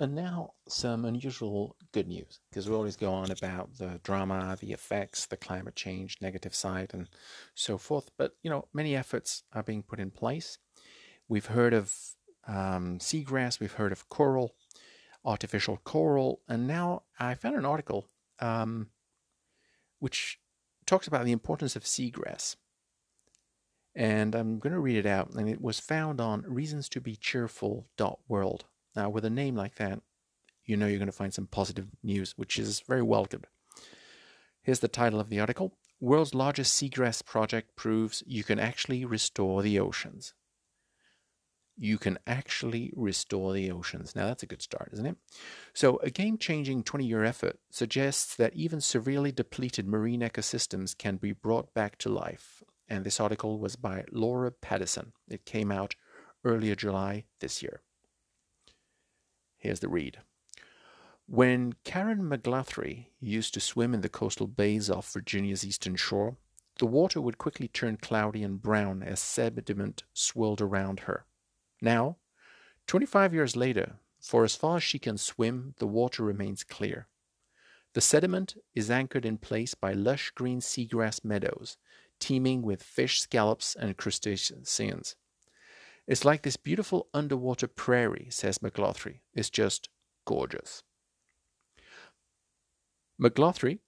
And now some unusual good news, because we always go on about the drama, the effects, the climate change negative side, and so forth. But you know, many efforts are being put in place. We've heard of um, seagrass, we've heard of coral, artificial coral, and now I found an article um, which talks about the importance of seagrass. And I'm going to read it out, and it was found on reasons to be reasonstobecheerful.world. Now, with a name like that, you know you're going to find some positive news, which is very welcomed. Here's the title of the article World's largest seagrass project proves you can actually restore the oceans. You can actually restore the oceans. Now, that's a good start, isn't it? So, a game changing 20 year effort suggests that even severely depleted marine ecosystems can be brought back to life. And this article was by Laura Paddison. It came out earlier July this year. Here's the read. When Karen McGlathery used to swim in the coastal bays off Virginia's eastern shore, the water would quickly turn cloudy and brown as sediment swirled around her. Now, 25 years later, for as far as she can swim, the water remains clear. The sediment is anchored in place by lush green seagrass meadows, teeming with fish, scallops, and crustaceans. It's like this beautiful underwater prairie, says McGlathery. It's just gorgeous. McGlathery,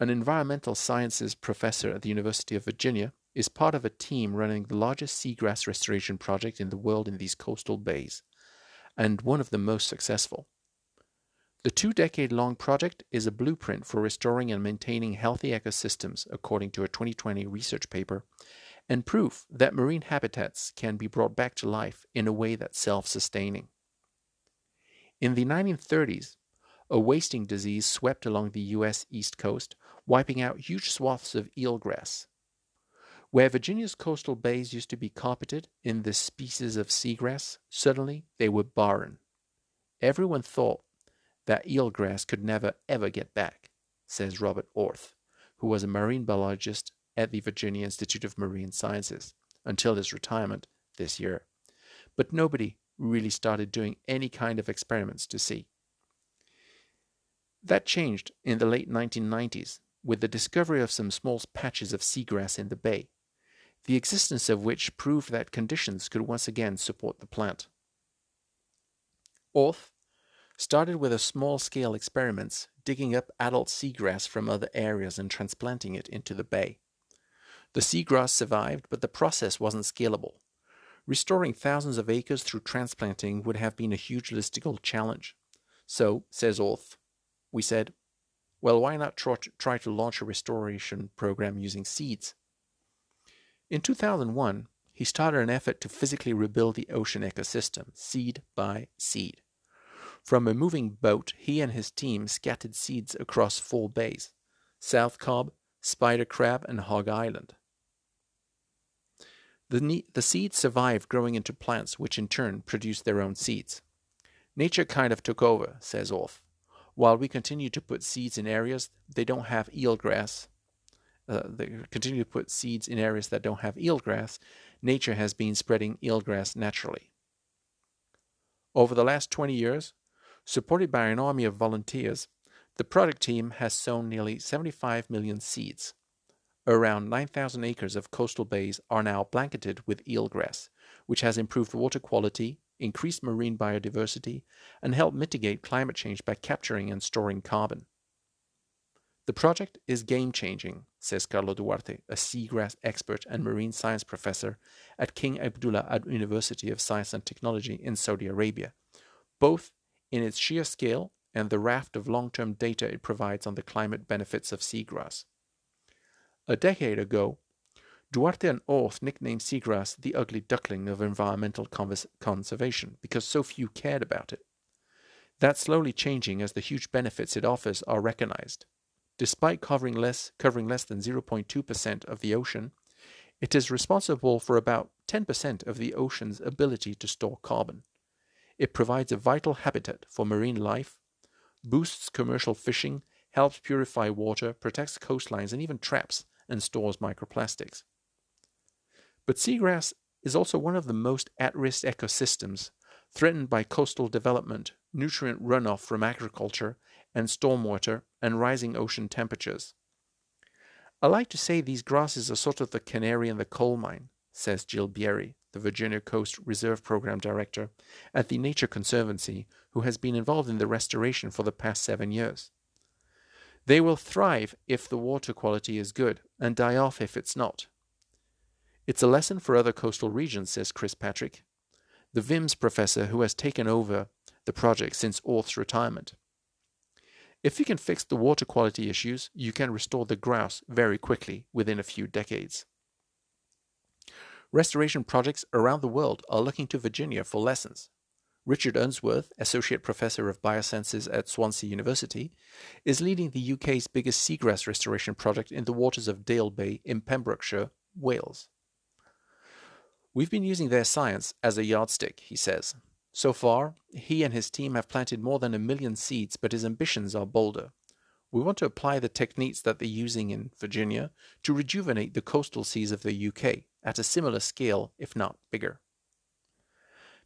an environmental sciences professor at the University of Virginia, is part of a team running the largest seagrass restoration project in the world in these coastal bays, and one of the most successful. The two decade long project is a blueprint for restoring and maintaining healthy ecosystems, according to a 2020 research paper and proof that marine habitats can be brought back to life in a way that's self sustaining. In the 1930s, a wasting disease swept along the U.S. East Coast, wiping out huge swaths of eelgrass. Where Virginia's coastal bays used to be carpeted in this species of seagrass, suddenly they were barren. Everyone thought that eelgrass could never ever get back, says Robert Orth, who was a marine biologist at the Virginia Institute of Marine Sciences until his retirement this year. But nobody really started doing any kind of experiments to see. That changed in the late 1990s with the discovery of some small patches of seagrass in the bay, the existence of which proved that conditions could once again support the plant. Orth started with a small scale experiments digging up adult seagrass from other areas and transplanting it into the bay. The seagrass survived, but the process wasn't scalable. Restoring thousands of acres through transplanting would have been a huge logistical challenge. So, says Orth, we said, well, why not try to launch a restoration program using seeds? In 2001, he started an effort to physically rebuild the ocean ecosystem, seed by seed. From a moving boat, he and his team scattered seeds across four bays South Cobb, Spider Crab, and Hog Island. The, the seeds survive growing into plants, which in turn produce their own seeds. Nature kind of took over, says Orth. While we continue to put seeds in areas they don't have eelgrass, uh, they continue to put seeds in areas that don't have eelgrass, nature has been spreading eelgrass naturally. Over the last 20 years, supported by an army of volunteers, the project team has sown nearly 75 million seeds. Around 9,000 acres of coastal bays are now blanketed with eelgrass, which has improved water quality, increased marine biodiversity, and helped mitigate climate change by capturing and storing carbon. The project is game changing, says Carlo Duarte, a seagrass expert and marine science professor at King Abdullah University of Science and Technology in Saudi Arabia, both in its sheer scale and the raft of long term data it provides on the climate benefits of seagrass. A decade ago, Duarte and Orth nicknamed seagrass the ugly duckling of environmental conservation because so few cared about it. That's slowly changing as the huge benefits it offers are recognized. Despite covering less, covering less than 0.2% of the ocean, it is responsible for about 10% of the ocean's ability to store carbon. It provides a vital habitat for marine life, boosts commercial fishing, helps purify water, protects coastlines, and even traps and stores microplastics. But seagrass is also one of the most at risk ecosystems threatened by coastal development, nutrient runoff from agriculture, and stormwater, and rising ocean temperatures. I like to say these grasses are sort of the canary in the coal mine, says Jill Bieri, the Virginia Coast Reserve Program Director at the Nature Conservancy, who has been involved in the restoration for the past seven years. They will thrive if the water quality is good and die off if it's not. It's a lesson for other coastal regions, says Chris Patrick, the VIMS professor who has taken over the project since Orth's retirement. If you can fix the water quality issues, you can restore the grouse very quickly within a few decades. Restoration projects around the world are looking to Virginia for lessons. Richard Unsworth, Associate Professor of Biosciences at Swansea University, is leading the UK's biggest seagrass restoration project in the waters of Dale Bay in Pembrokeshire, Wales. We've been using their science as a yardstick, he says. So far, he and his team have planted more than a million seeds, but his ambitions are bolder. We want to apply the techniques that they're using in Virginia to rejuvenate the coastal seas of the UK at a similar scale, if not bigger.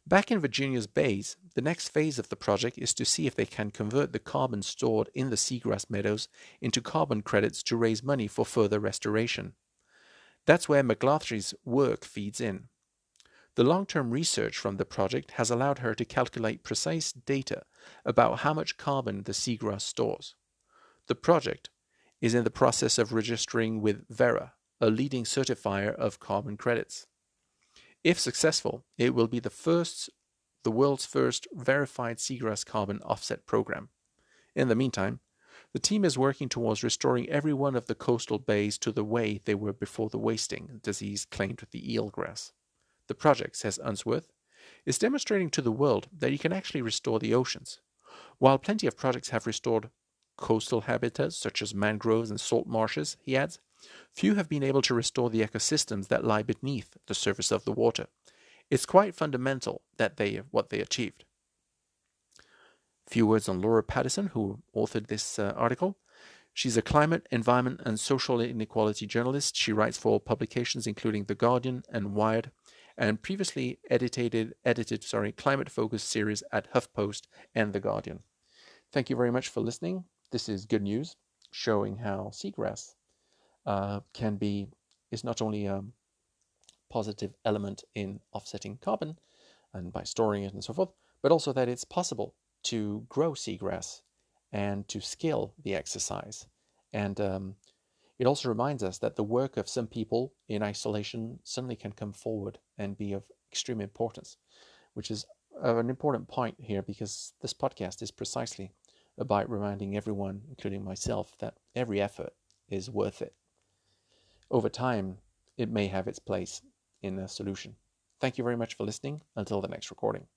Back in Virginia's bays, the next phase of the project is to see if they can convert the carbon stored in the seagrass meadows into carbon credits to raise money for further restoration. That's where McGlathery's work feeds in. The long-term research from the project has allowed her to calculate precise data about how much carbon the seagrass stores. The project is in the process of registering with Verra, a leading certifier of carbon credits. If successful, it will be the first the world's first verified seagrass carbon offset program. In the meantime, the team is working towards restoring every one of the coastal bays to the way they were before the wasting disease claimed the eelgrass. The project, says Unsworth, is demonstrating to the world that you can actually restore the oceans. While plenty of projects have restored coastal habitats such as mangroves and salt marshes, he adds, few have been able to restore the ecosystems that lie beneath the surface of the water. It's quite fundamental that they what they achieved. A few words on Laura Paddison, who authored this uh, article. She's a climate, environment, and social inequality journalist. She writes for publications including The Guardian and Wired, and previously edited, edited sorry, climate-focused series at HuffPost and The Guardian. Thank you very much for listening. This is good news, showing how seagrass uh, can be is not only a positive element in offsetting carbon and by storing it and so forth, but also that it's possible to grow seagrass and to scale the exercise. And um, it also reminds us that the work of some people in isolation suddenly can come forward and be of extreme importance, which is an important point here because this podcast is precisely about reminding everyone, including myself, that every effort is worth it. Over time, it may have its place in a solution. Thank you very much for listening. Until the next recording.